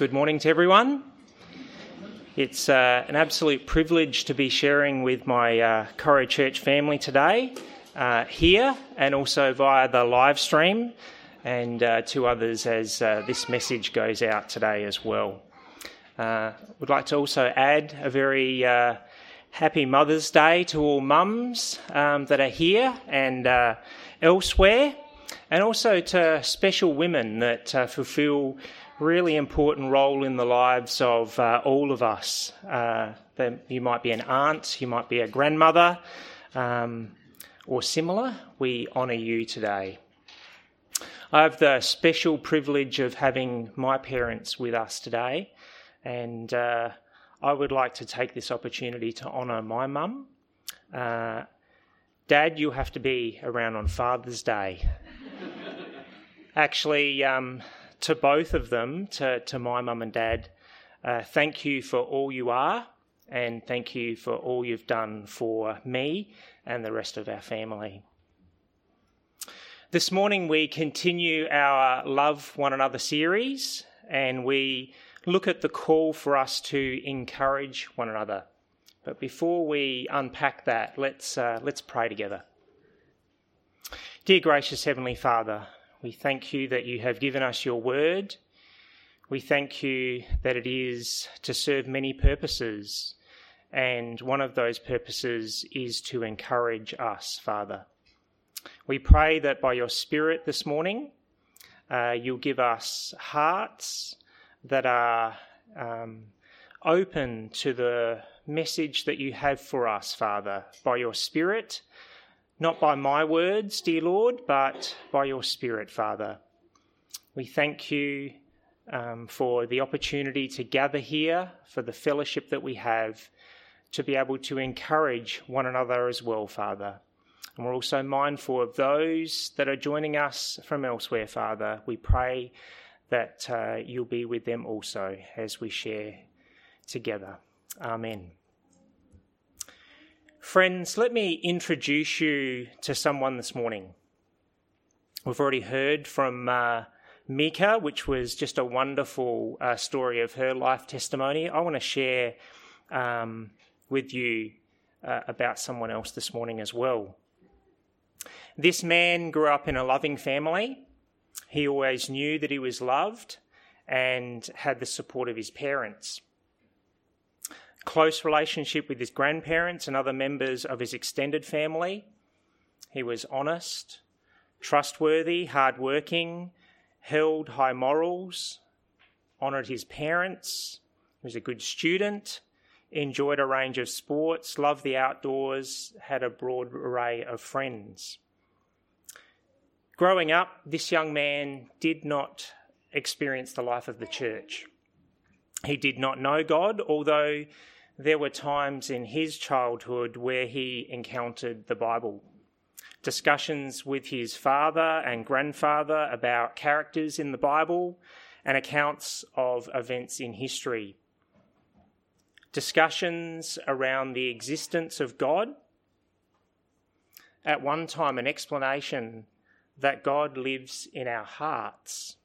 Good morning to everyone. It's uh, an absolute privilege to be sharing with my uh, Coro Church family today, uh, here and also via the live stream, and uh, to others as uh, this message goes out today as well. Uh, would like to also add a very uh, happy Mother's Day to all mums um, that are here and elsewhere, and also to special women that fulfil really important role in the lives of uh, all of us. Uh, you might be an aunt, you might be a grandmother, um, or similar. We honour you today. I have the special privilege of having my parents with us today, and uh, I would like to take this opportunity to honour my mum. Uh, Dad, you have to be around on Father's Day. Actually, um, to both of them, to, to my mum and dad, uh, thank you for all you are, and thank you for all you've done for me and the rest of our family. This morning, we continue our Love One Another series, and we look at the call for us to encourage one another. But before we unpack that, let's, uh, let's pray together. Dear gracious Heavenly Father, we thank you that you have given us your word. We thank you that it is to serve many purposes, and one of those purposes is to encourage us, Father. We pray that by your Spirit this morning, uh, you'll give us hearts that are um, open to the message that you have for us, Father, by your Spirit not by my words, dear Lord, but by your Spirit, Father. We thank you um, for the opportunity to gather here, for the fellowship that we have, to be able to encourage one another as well, Father. And we're also mindful of those that are joining us from elsewhere, Father. We pray that uh, you'll be with them also as we share together. Amen. Friends, let me introduce you to someone this morning. We've already heard from uh, Mika, which was just a wonderful uh, story of her life testimony. I want to share um, with you uh, about someone else this morning as well. This man grew up in a loving family. He always knew that he was loved and had the support of his parents close relationship with his grandparents and other members of his extended family. He was honest, trustworthy, hardworking, held high morals, honoured his parents, He was a good student, enjoyed a range of sports, loved the outdoors, had a broad array of friends. Growing up, this young man did not experience the life of the church. He did not know God, although there were times in his childhood where he encountered the Bible. Discussions with his father and grandfather about characters in the Bible and accounts of events in history. Discussions around the existence of God. At one time, an explanation that God lives in our hearts.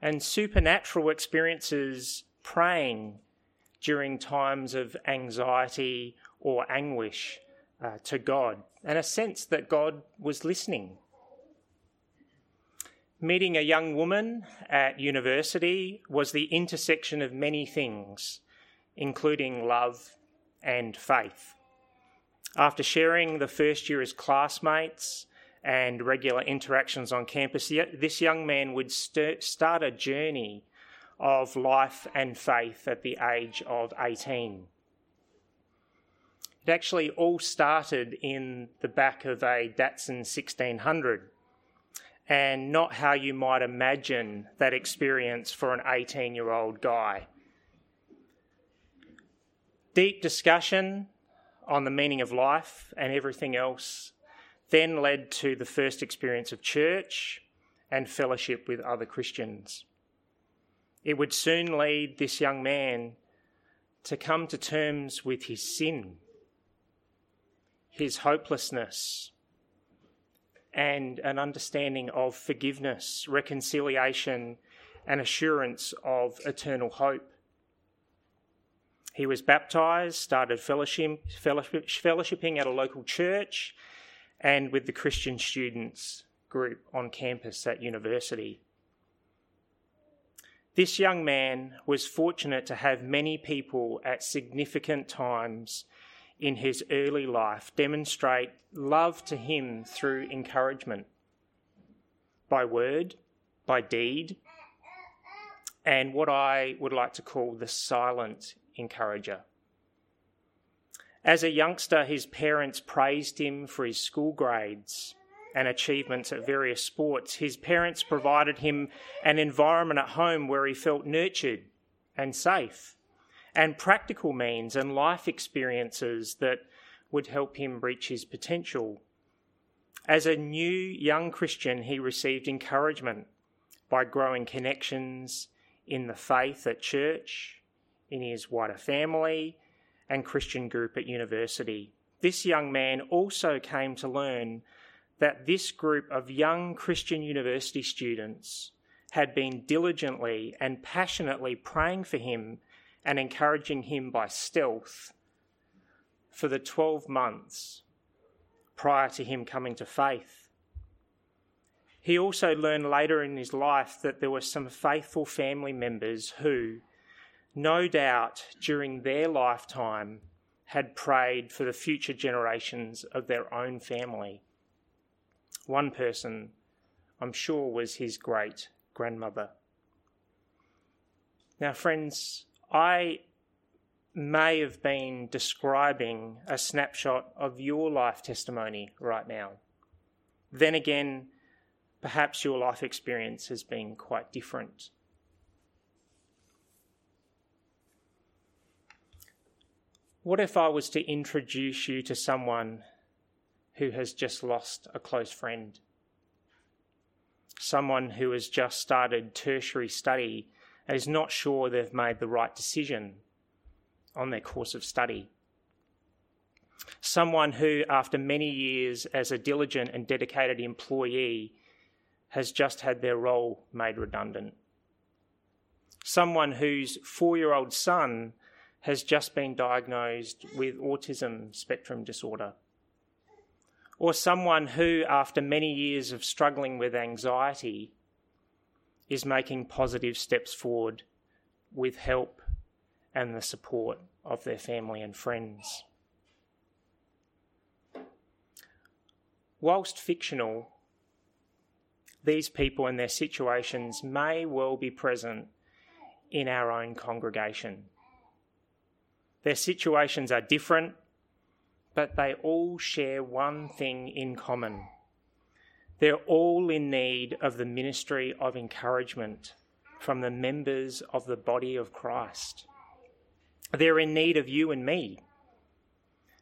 And supernatural experiences praying during times of anxiety or anguish uh, to God, and a sense that God was listening. Meeting a young woman at university was the intersection of many things, including love and faith. After sharing the first year as classmates and regular interactions on campus, this young man would st- start a journey of life and faith at the age of 18. It actually all started in the back of a Datsun 1600 and not how you might imagine that experience for an 18 year old guy. Deep discussion on the meaning of life and everything else then led to the first experience of church and fellowship with other Christians. It would soon lead this young man to come to terms with his sin, his hopelessness, and an understanding of forgiveness, reconciliation, and assurance of eternal hope. He was baptized, started fellowship, fellowshipping at a local church, and with the Christian students group on campus at university. This young man was fortunate to have many people at significant times in his early life demonstrate love to him through encouragement by word, by deed, and what I would like to call the silent encourager. As a youngster, his parents praised him for his school grades and achievements at various sports. His parents provided him an environment at home where he felt nurtured and safe, and practical means and life experiences that would help him reach his potential. As a new young Christian, he received encouragement by growing connections in the faith at church, in his wider family, and Christian group at university. This young man also came to learn that this group of young Christian university students had been diligently and passionately praying for him and encouraging him by stealth for the 12 months prior to him coming to faith. He also learned later in his life that there were some faithful family members who, no doubt during their lifetime, had prayed for the future generations of their own family. One person, I'm sure, was his great grandmother. Now, friends, I may have been describing a snapshot of your life testimony right now. Then again, perhaps your life experience has been quite different. What if I was to introduce you to someone who has just lost a close friend, someone who has just started tertiary study and is not sure they've made the right decision on their course of study. Someone who, after many years as a diligent and dedicated employee, has just had their role made redundant. Someone whose four year old son has just been diagnosed with autism spectrum disorder or someone who, after many years of struggling with anxiety, is making positive steps forward with help and the support of their family and friends. Whilst fictional, these people and their situations may well be present in our own congregation. Their situations are different but they all share one thing in common. They're all in need of the ministry of encouragement from the members of the body of Christ. They're in need of you and me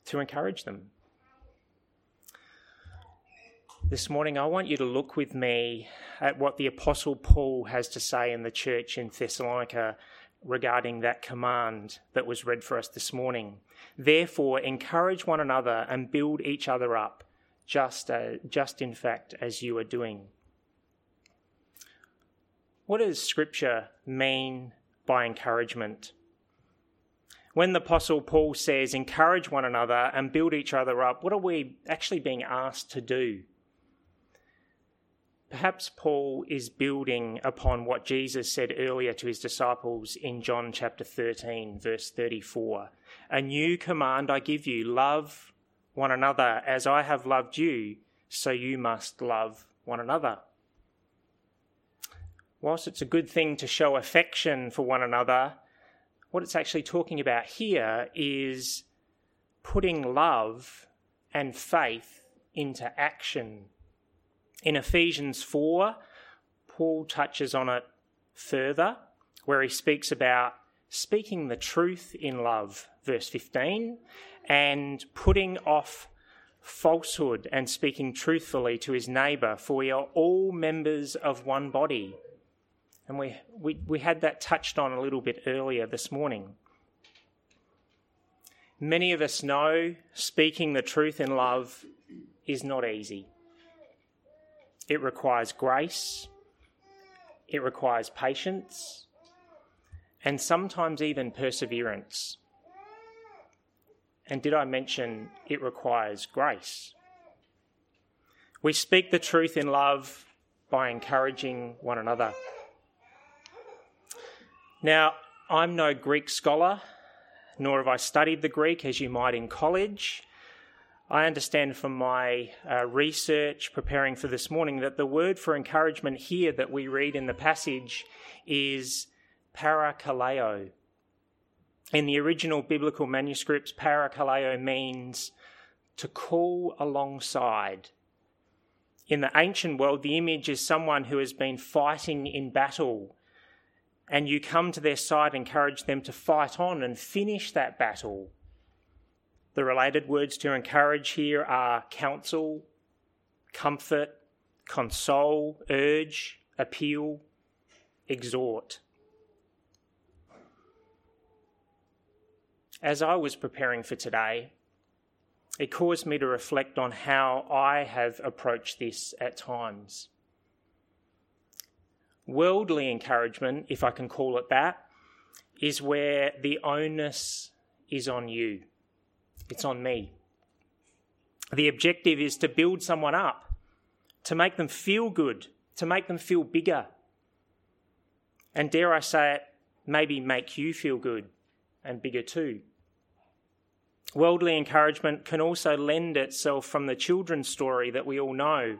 to encourage them. This morning, I want you to look with me at what the Apostle Paul has to say in the church in Thessalonica regarding that command that was read for us this morning. Therefore, encourage one another and build each other up, just, uh, just in fact as you are doing. What does Scripture mean by encouragement? When the Apostle Paul says, encourage one another and build each other up, what are we actually being asked to do? Perhaps Paul is building upon what Jesus said earlier to his disciples in John chapter 13, verse 34. A new command I give you love one another as I have loved you, so you must love one another. Whilst it's a good thing to show affection for one another, what it's actually talking about here is putting love and faith into action in Ephesians 4, Paul touches on it further, where he speaks about speaking the truth in love, verse 15, and putting off falsehood and speaking truthfully to his neighbour, for we are all members of one body. And we, we, we had that touched on a little bit earlier this morning. Many of us know speaking the truth in love is not easy. It requires grace it requires patience, and sometimes even perseverance. And did I mention it requires grace? We speak the truth in love by encouraging one another. Now, I'm no Greek scholar, nor have I studied the Greek as you might in college. I understand from my uh, research preparing for this morning that the word for encouragement here that we read in the passage is parakaleo. In the original biblical manuscripts, parakaleo means to call alongside. In the ancient world, the image is someone who has been fighting in battle, and you come to their side, encourage them to fight on and finish that battle. The related words to encourage here are counsel, comfort, console, urge, appeal, exhort. As I was preparing for today, it caused me to reflect on how I have approached this at times. Worldly encouragement, if I can call it that, is where the onus is on you. It's on me. The objective is to build someone up, to make them feel good, to make them feel bigger. And dare I say it, maybe make you feel good and bigger too. Worldly encouragement can also lend itself from the children's story that we all know,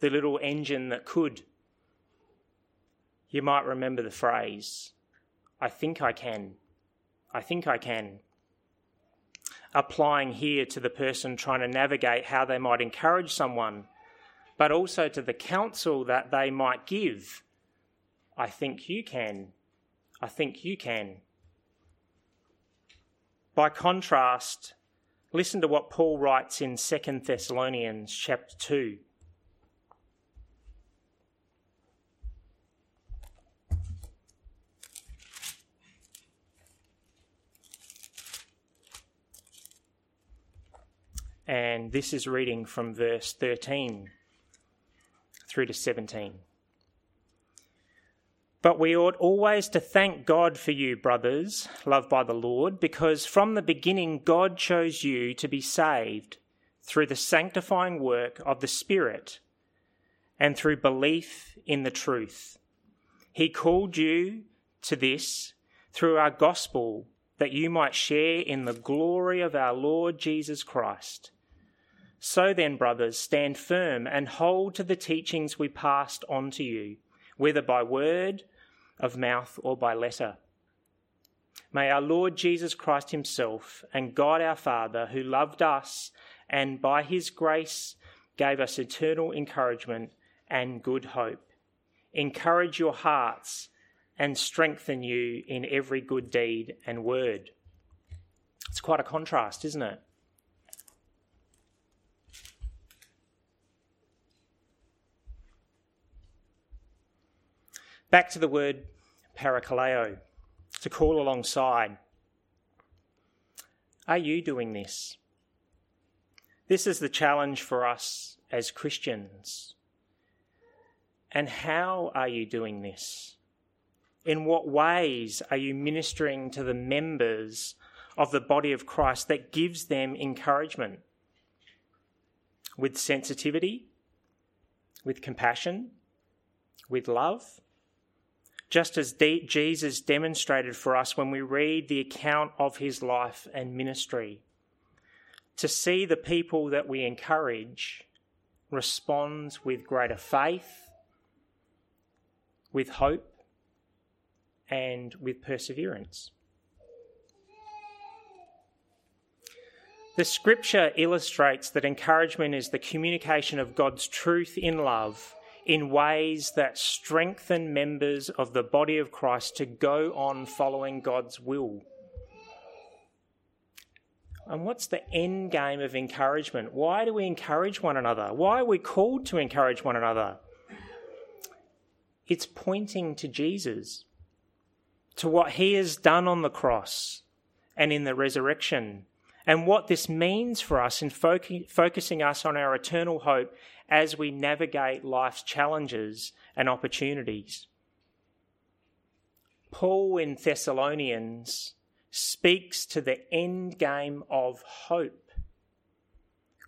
the little engine that could. You might remember the phrase, I think I can. I think I can applying here to the person trying to navigate how they might encourage someone, but also to the counsel that they might give. I think you can. I think you can. By contrast, listen to what Paul writes in 2 Thessalonians chapter 2. And this is reading from verse 13 through to 17. But we ought always to thank God for you, brothers, loved by the Lord, because from the beginning God chose you to be saved through the sanctifying work of the Spirit and through belief in the truth. He called you to this through our gospel that you might share in the glory of our Lord Jesus Christ. So then, brothers, stand firm and hold to the teachings we passed on to you, whether by word of mouth or by letter. May our Lord Jesus Christ Himself and God our Father, who loved us and by His grace gave us eternal encouragement and good hope, encourage your hearts and strengthen you in every good deed and word. It's quite a contrast, isn't it? Back to the word parakaleo, to call alongside. Are you doing this? This is the challenge for us as Christians. And how are you doing this? In what ways are you ministering to the members of the body of Christ that gives them encouragement? With sensitivity, with compassion, with love? Just as de- Jesus demonstrated for us when we read the account of his life and ministry. To see the people that we encourage respond with greater faith, with hope, and with perseverance. The scripture illustrates that encouragement is the communication of God's truth in love in ways that strengthen members of the body of Christ to go on following God's will. And what's the end game of encouragement? Why do we encourage one another? Why are we called to encourage one another? It's pointing to Jesus, to what he has done on the cross and in the resurrection, and what this means for us in focusing us on our eternal hope as we navigate life's challenges and opportunities. Paul in Thessalonians speaks to the end game of hope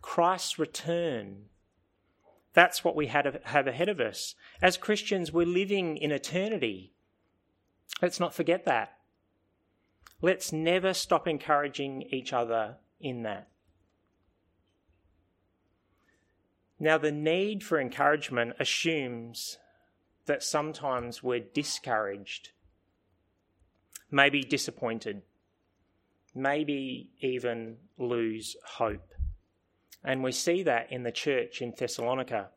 Christ's return. That's what we have ahead of us. As Christians, we're living in eternity. Let's not forget that. Let's never stop encouraging each other in that. Now, the need for encouragement assumes that sometimes we're discouraged, maybe disappointed, maybe even lose hope. And we see that in the church in Thessalonica.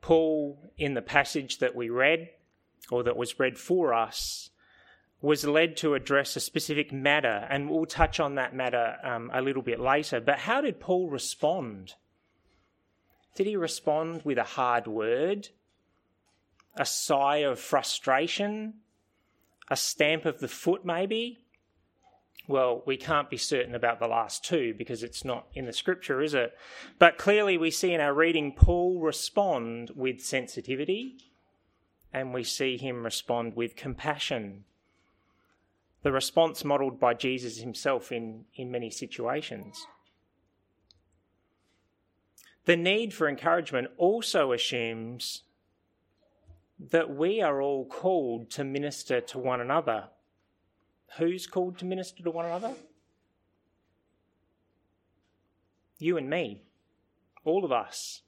Paul, in the passage that we read, or that was read for us, was led to address a specific matter, and we'll touch on that matter um, a little bit later. But how did Paul respond? Did he respond with a hard word, a sigh of frustration, a stamp of the foot, maybe? Well, we can't be certain about the last two because it's not in the scripture, is it? But clearly, we see in our reading Paul respond with sensitivity and we see him respond with compassion. The response modelled by Jesus himself in, in many situations. The need for encouragement also assumes that we are all called to minister to one another. Who's called to minister to one another? You and me, all of us.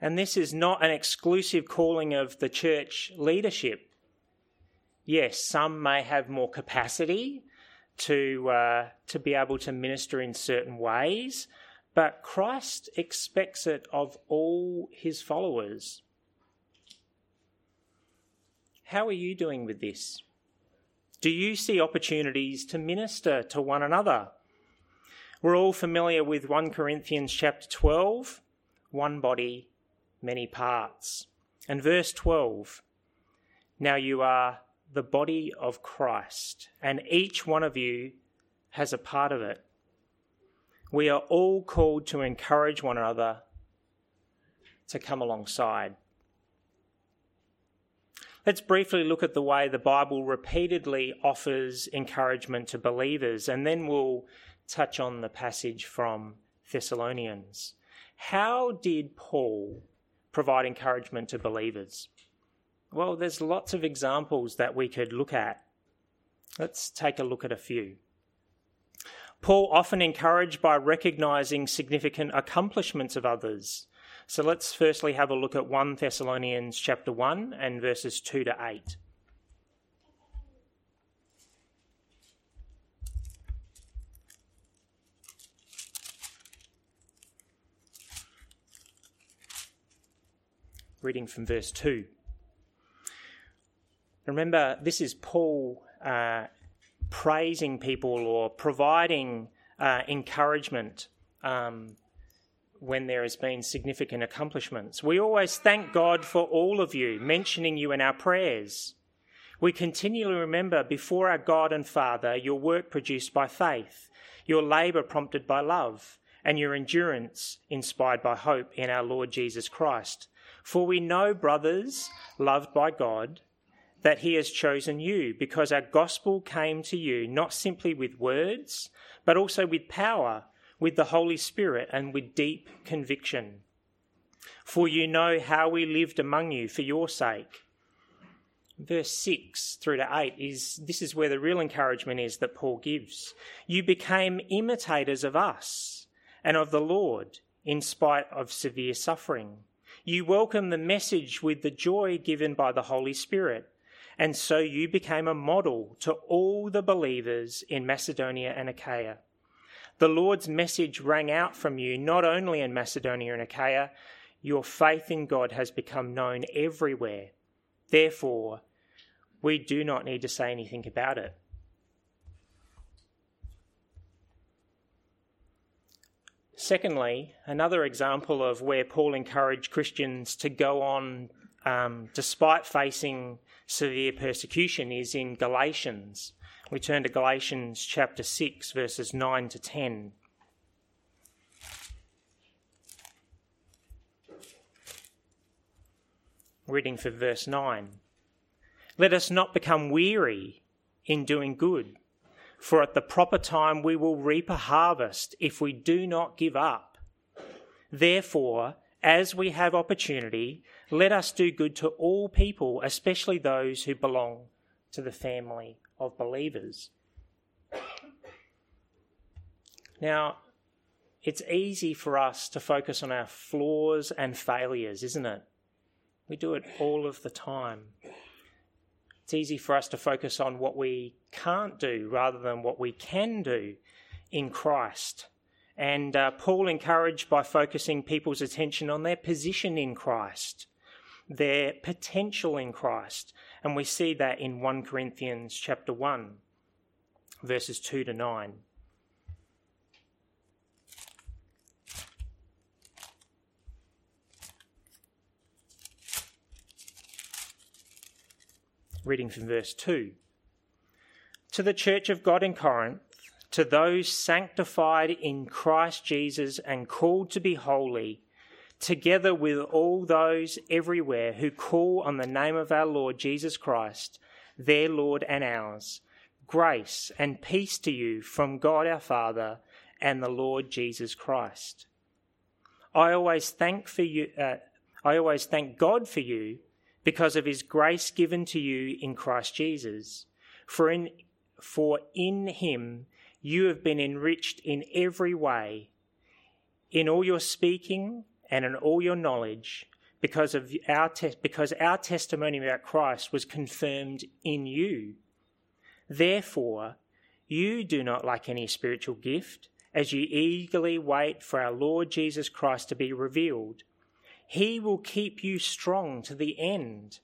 And this is not an exclusive calling of the church leadership. Yes, some may have more capacity to, uh, to be able to minister in certain ways, but Christ expects it of all his followers. How are you doing with this? Do you see opportunities to minister to one another? We're all familiar with 1 Corinthians chapter 12, one body, many parts. And verse 12 Now you are the body of Christ, and each one of you has a part of it. We are all called to encourage one another to come alongside. Let's briefly look at the way the Bible repeatedly offers encouragement to believers, and then we'll touch on the passage from Thessalonians. How did Paul provide encouragement to believers? Well, there's lots of examples that we could look at. Let's take a look at a few. Paul often encouraged by recognizing significant accomplishments of others. So let's firstly have a look at 1 Thessalonians chapter 1 and verses 2 to 8. Reading from verse 2. Remember, this is Paul uh, praising people or providing uh, encouragement um, when there has been significant accomplishments. We always thank God for all of you, mentioning you in our prayers. We continually remember before our God and Father your work produced by faith, your labour prompted by love, and your endurance inspired by hope in our Lord Jesus Christ. For we know, brothers, loved by God, that he has chosen you, because our gospel came to you not simply with words, but also with power, with the Holy Spirit, and with deep conviction. For you know how we lived among you for your sake. Verse 6 through to 8 is this is where the real encouragement is that Paul gives. You became imitators of us and of the Lord in spite of severe suffering. You welcomed the message with the joy given by the Holy Spirit and so you became a model to all the believers in Macedonia and Achaia. The Lord's message rang out from you not only in Macedonia and Achaia, your faith in God has become known everywhere. Therefore, we do not need to say anything about it. Secondly, another example of where Paul encouraged Christians to go on um, despite facing severe persecution is in Galatians. We turn to Galatians chapter 6, verses 9 to 10. Reading for verse 9. Let us not become weary in doing good, for at the proper time we will reap a harvest if we do not give up. Therefore, as we have opportunity, let us do good to all people, especially those who belong to the family of believers. Now, it's easy for us to focus on our flaws and failures, isn't it? We do it all of the time. It's easy for us to focus on what we can't do rather than what we can do in Christ. And uh, Paul encouraged by focusing people's attention on their position in Christ, their potential in Christ. And we see that in 1 Corinthians chapter 1, verses 2 to 9. reading from verse 2. To the church of God in Corinth, to those sanctified in Christ Jesus and called to be holy, together with all those everywhere who call on the name of our Lord Jesus Christ, their Lord and ours, grace and peace to you from God our Father and the Lord Jesus Christ. I always thank for you. Uh, I always thank God for you because of his grace given to you in Christ Jesus. For in, for in him you have been enriched in every way, in all your speaking and in all your knowledge, because of our te- because our testimony about Christ was confirmed in you. Therefore, you do not lack any spiritual gift, as you eagerly wait for our Lord Jesus Christ to be revealed he will keep you strong to the end,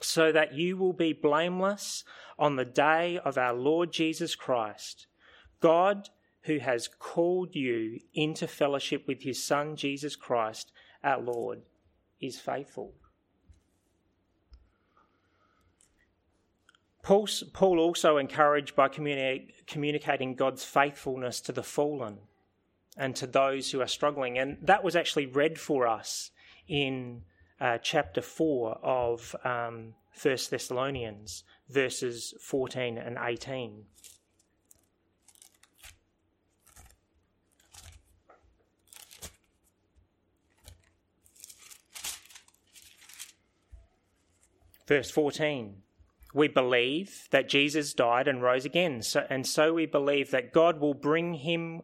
so that you will be blameless on the day of our Lord Jesus Christ. God, who has called you into fellowship with his Son, Jesus Christ, our Lord, is faithful. Paul, also encouraged by communi- communicating God's faithfulness to the fallen and to those who are struggling. And that was actually read for us in uh, chapter 4 of um, 1 Thessalonians, verses 14 and 18. Verse 14 We believe that Jesus died and rose again, so, and so we believe that God will bring him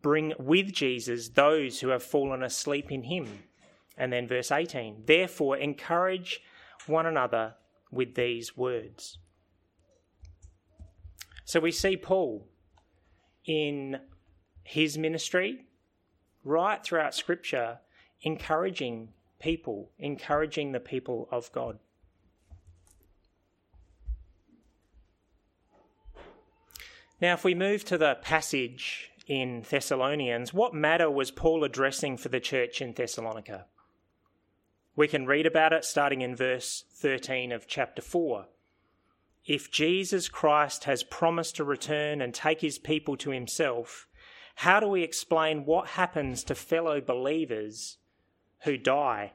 bring with Jesus those who have fallen asleep in him. And then verse 18 Therefore, encourage one another with these words. So we see Paul in his ministry, right throughout Scripture, encouraging people, encouraging the people of God. Now, if we move to the passage in Thessalonians, what matter was Paul addressing for the church in Thessalonica? We can read about it starting in verse 13 of chapter 4. If Jesus Christ has promised to return and take his people to himself, how do we explain what happens to fellow believers who die?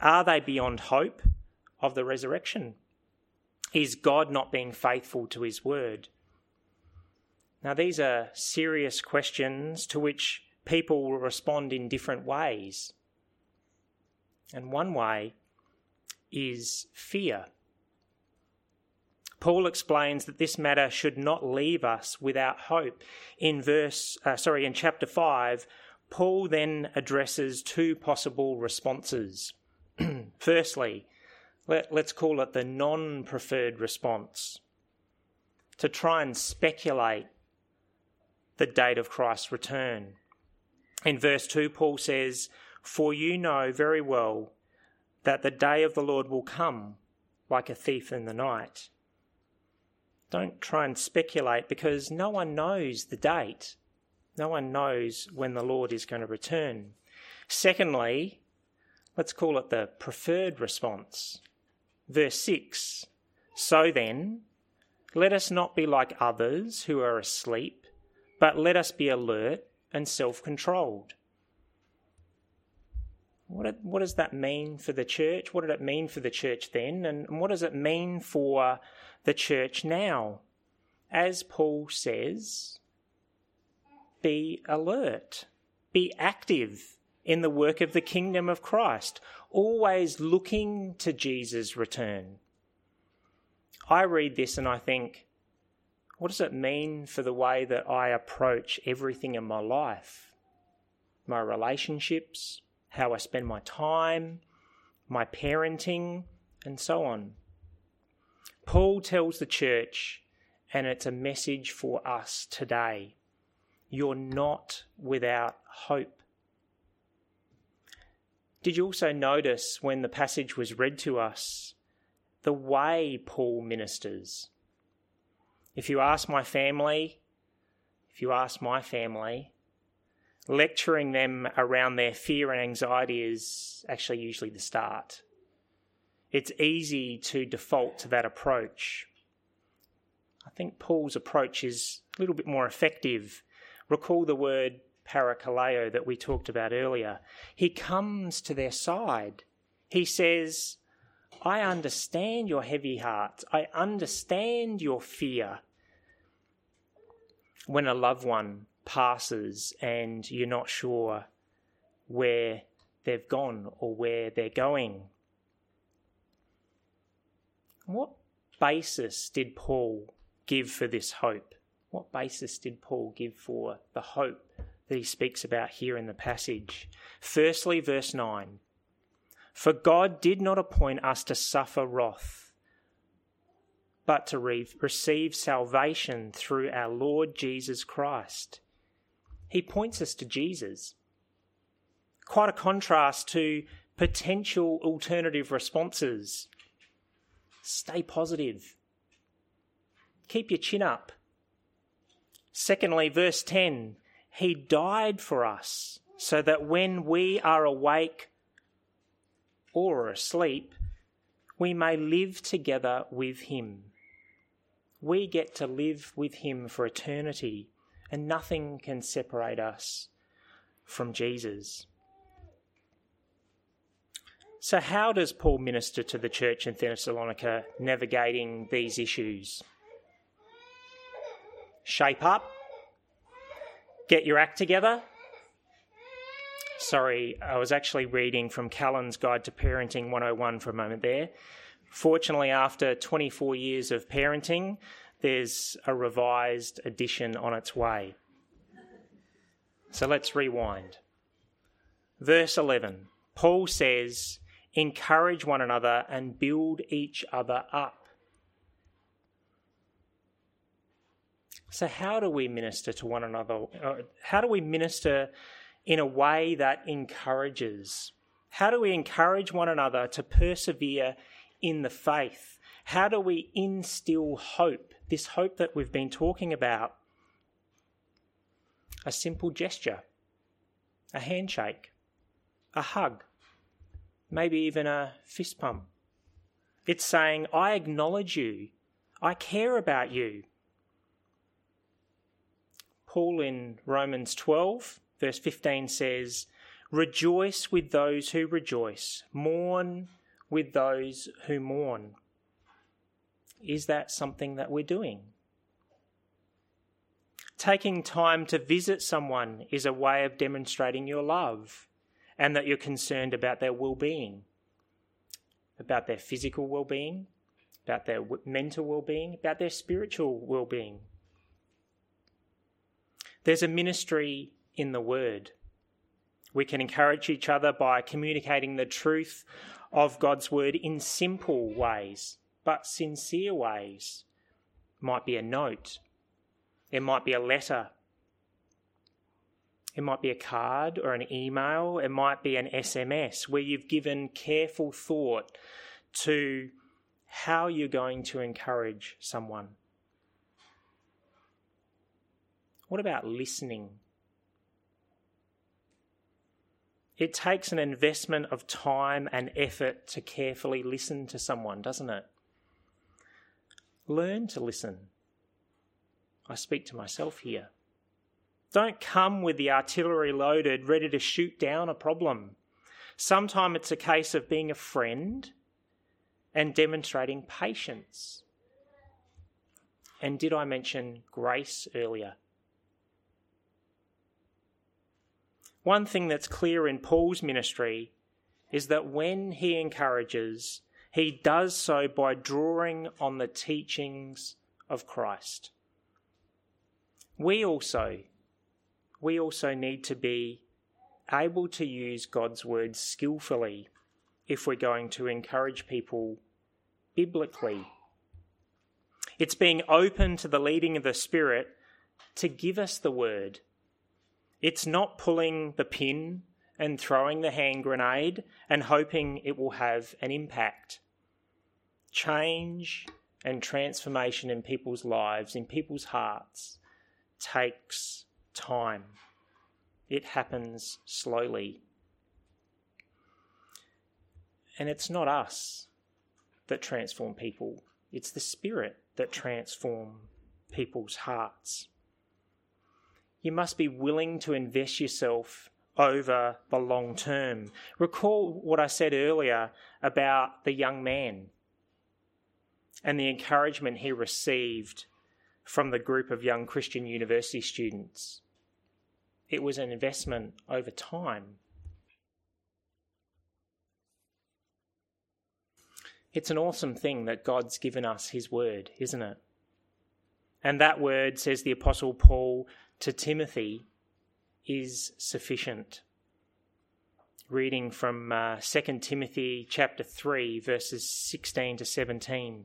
Are they beyond hope of the resurrection? Is God not being faithful to his word? Now, these are serious questions to which people will respond in different ways. And one way is fear. Paul explains that this matter should not leave us without hope. In verse, uh, sorry, in chapter 5, Paul then addresses two possible responses. Firstly, let, let's call it the non preferred response to try and speculate the date of Christ's return. In verse 2, Paul says, for you know very well that the day of the Lord will come like a thief in the night. Don't try and speculate because no one knows the date. No one knows when the Lord is going to return. Secondly, let's call it the preferred response. Verse 6 So then, let us not be like others who are asleep, but let us be alert and self controlled. What, what does that mean for the church? What did it mean for the church then? And what does it mean for the church now? As Paul says, be alert, be active in the work of the kingdom of Christ, always looking to Jesus' return. I read this and I think, what does it mean for the way that I approach everything in my life? My relationships, how I spend my time, my parenting, and so on. Paul tells the church, and it's a message for us today you're not without hope. Did you also notice when the passage was read to us the way Paul ministers? If you ask my family, if you ask my family, lecturing them around their fear and anxiety is actually usually the start. It's easy to default to that approach. I think Paul's approach is a little bit more effective. Recall the word parakaleo that we talked about earlier. He comes to their side. He says, I understand your heavy hearts. I understand your fear. When a loved one passes and you're not sure where they've gone or where they're going. What basis did Paul give for this hope? What basis did Paul give for the hope that he speaks about here in the passage? Firstly, verse 9 For God did not appoint us to suffer wrath, but to re- receive salvation through our Lord Jesus Christ he points us to Jesus. Quite a contrast to potential alternative responses. Stay positive. Keep your chin up. Secondly, verse 10 He died for us so that when we are awake or asleep, we may live together with Him. We get to live with Him for eternity and nothing can separate us from Jesus. So, how does Paul minister to the church in Thessalonica navigating these issues? Shape up, get your act together. Sorry, I was actually reading from Callan's Guide to Parenting 101 for a moment there. Fortunately, after 24 years of parenting, there's a revised edition on its way. So let's rewind. Verse 11 Paul says, Encourage one another and build each other up. So, how do we minister to one another? Uh, how do we minister in a way that encourages? How do we encourage one another to persevere in the faith? How do we instill hope this hope that we've been talking about. A simple gesture, a handshake, a hug, maybe even a fist pump. It's saying, I acknowledge you, I care about you. Paul in Romans 12, verse 15 says, Rejoice with those who rejoice, mourn with those who mourn. Is that something that we're doing? Taking time to visit someone is a way of demonstrating your love and that you're concerned about their well being, about their physical well being, about their mental well being, about their spiritual well being. There's a ministry in the Word. We can encourage each other by communicating the truth of God's Word in simple ways but sincere ways. It might be a note, it might be a letter, it might be a card or an email, it might be an SMS where you've given careful thought to how you're going to encourage someone. What about listening? It takes an investment of time and effort to carefully listen to someone, doesn't it? Learn to listen. I speak to myself here. Don't come with the artillery loaded, ready to shoot down a problem. Sometimes it's a case of being a friend and demonstrating patience. And did I mention grace earlier? One thing that's clear in Paul's ministry is that when he encourages, he does so by drawing on the teachings of Christ. We also we also need to be able to use God's word skillfully if we're going to encourage people biblically. It's being open to the leading of the Spirit to give us the word. It's not pulling the pin and throwing the hand grenade and hoping it will have an impact. Change and transformation in people's lives, in people's hearts, takes time. It happens slowly. And it's not us that transform people, it's the Spirit that transform people's hearts. You must be willing to invest yourself over the long term. Recall what I said earlier about the young man and the encouragement he received from the group of young Christian university students. It was an investment over time. It's an awesome thing that God's given us His word, isn't it? And that word, says the Apostle Paul to Timothy, is sufficient. Reading from uh, 2 Timothy chapter 3, verses 16 to 17.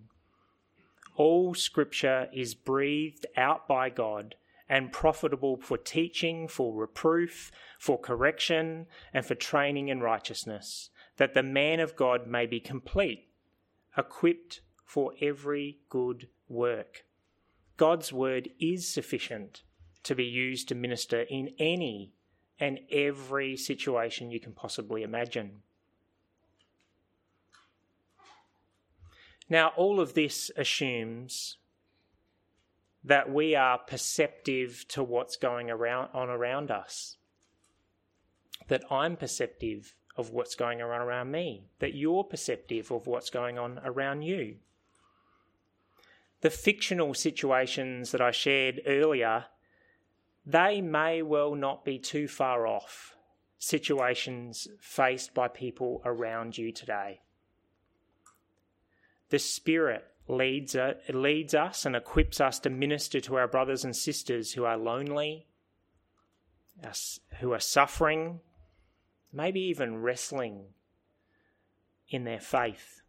All scripture is breathed out by God and profitable for teaching, for reproof, for correction, and for training in righteousness, that the man of God may be complete equipped for every good work. God's word is sufficient to be used to minister in any and every situation you can possibly imagine. Now, all of this assumes that we are perceptive to what's going around, on around us, that I'm perceptive of what's going on around me, that you're perceptive of what's going on around you. The fictional situations that I shared earlier, they may well not be too far off situations faced by people around you today. The Spirit leads, uh, leads us and equips us to minister to our brothers and sisters who are lonely, who are suffering, maybe even wrestling in their faith.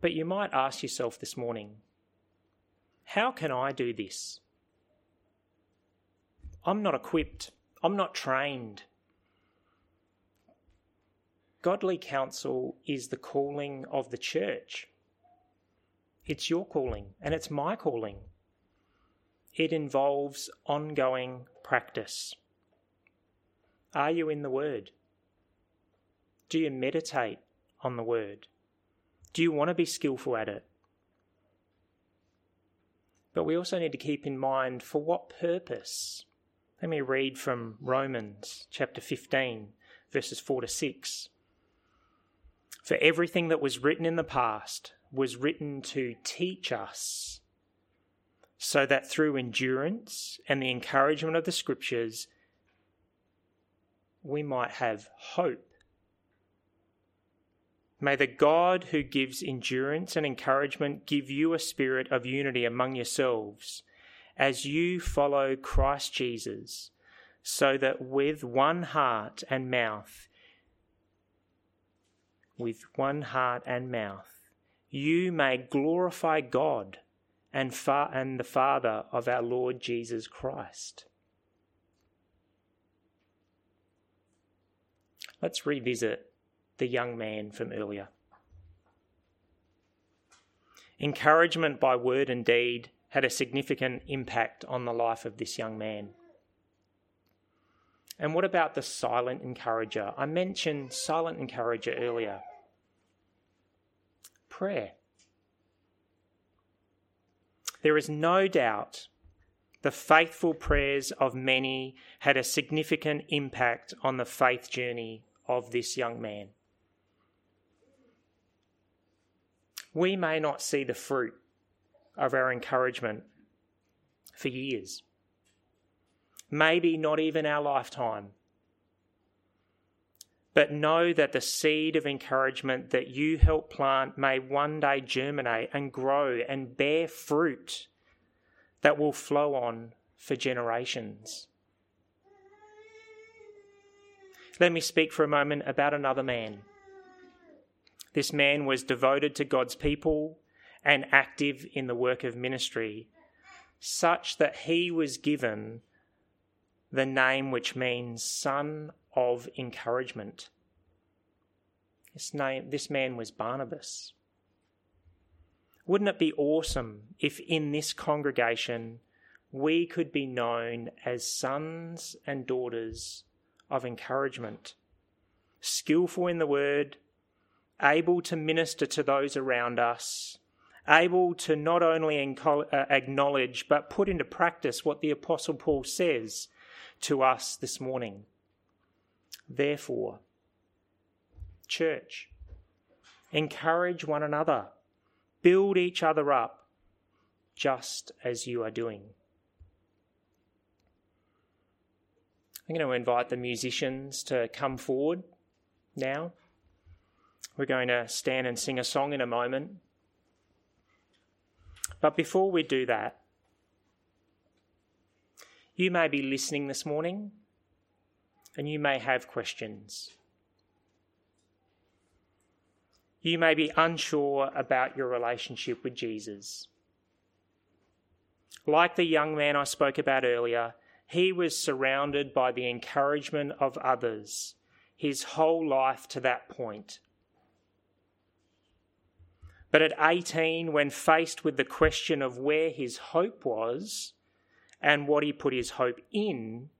But you might ask yourself this morning how can I do this? I'm not equipped, I'm not trained. Godly counsel is the calling of the church. It's your calling and it's my calling. It involves ongoing practice. Are you in the Word? Do you meditate on the Word? Do you want to be skillful at it? But we also need to keep in mind for what purpose. Let me read from Romans chapter 15, verses 4 to 6. For everything that was written in the past was written to teach us, so that through endurance and the encouragement of the Scriptures, we might have hope. May the God who gives endurance and encouragement give you a spirit of unity among yourselves as you follow Christ Jesus, so that with one heart and mouth, with one heart and mouth, you may glorify God and, fa- and the Father of our Lord Jesus Christ. Let's revisit the young man from earlier. Encouragement by word and deed had a significant impact on the life of this young man. And what about the silent encourager? I mentioned silent encourager earlier. Prayer. There is no doubt the faithful prayers of many had a significant impact on the faith journey of this young man. We may not see the fruit of our encouragement for years, maybe not even our lifetime. But know that the seed of encouragement that you help plant may one day germinate and grow and bear fruit that will flow on for generations. Let me speak for a moment about another man. This man was devoted to God's people and active in the work of ministry, such that he was given the name which means son of encouragement. This, name, this man was Barnabas. Wouldn't it be awesome if in this congregation we could be known as sons and daughters of encouragement, skillful in the word, able to minister to those around us, able to not only uh, acknowledge but put into practice what the Apostle Paul says to us this morning. Therefore, church, encourage one another Build each other up just as you are doing. I'm going to invite the musicians to come forward now. We're going to stand and sing a song in a moment. But before we do that, you may be listening this morning and you may have questions. You may be unsure about your relationship with Jesus. Like the young man I spoke about earlier, he was surrounded by the encouragement of others his whole life to that point. But at 18, when faced with the question of where his hope was and what he put his hope in,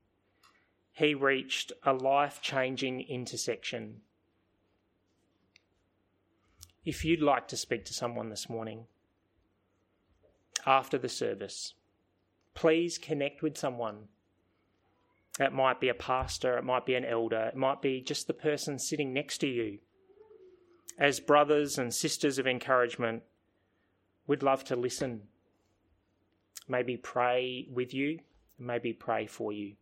he reached a life changing intersection if you'd like to speak to someone this morning after the service, please connect with someone. It might be a pastor, it might be an elder, it might be just the person sitting next to you. As brothers and sisters of encouragement, we'd love to listen, maybe pray with you, maybe pray for you.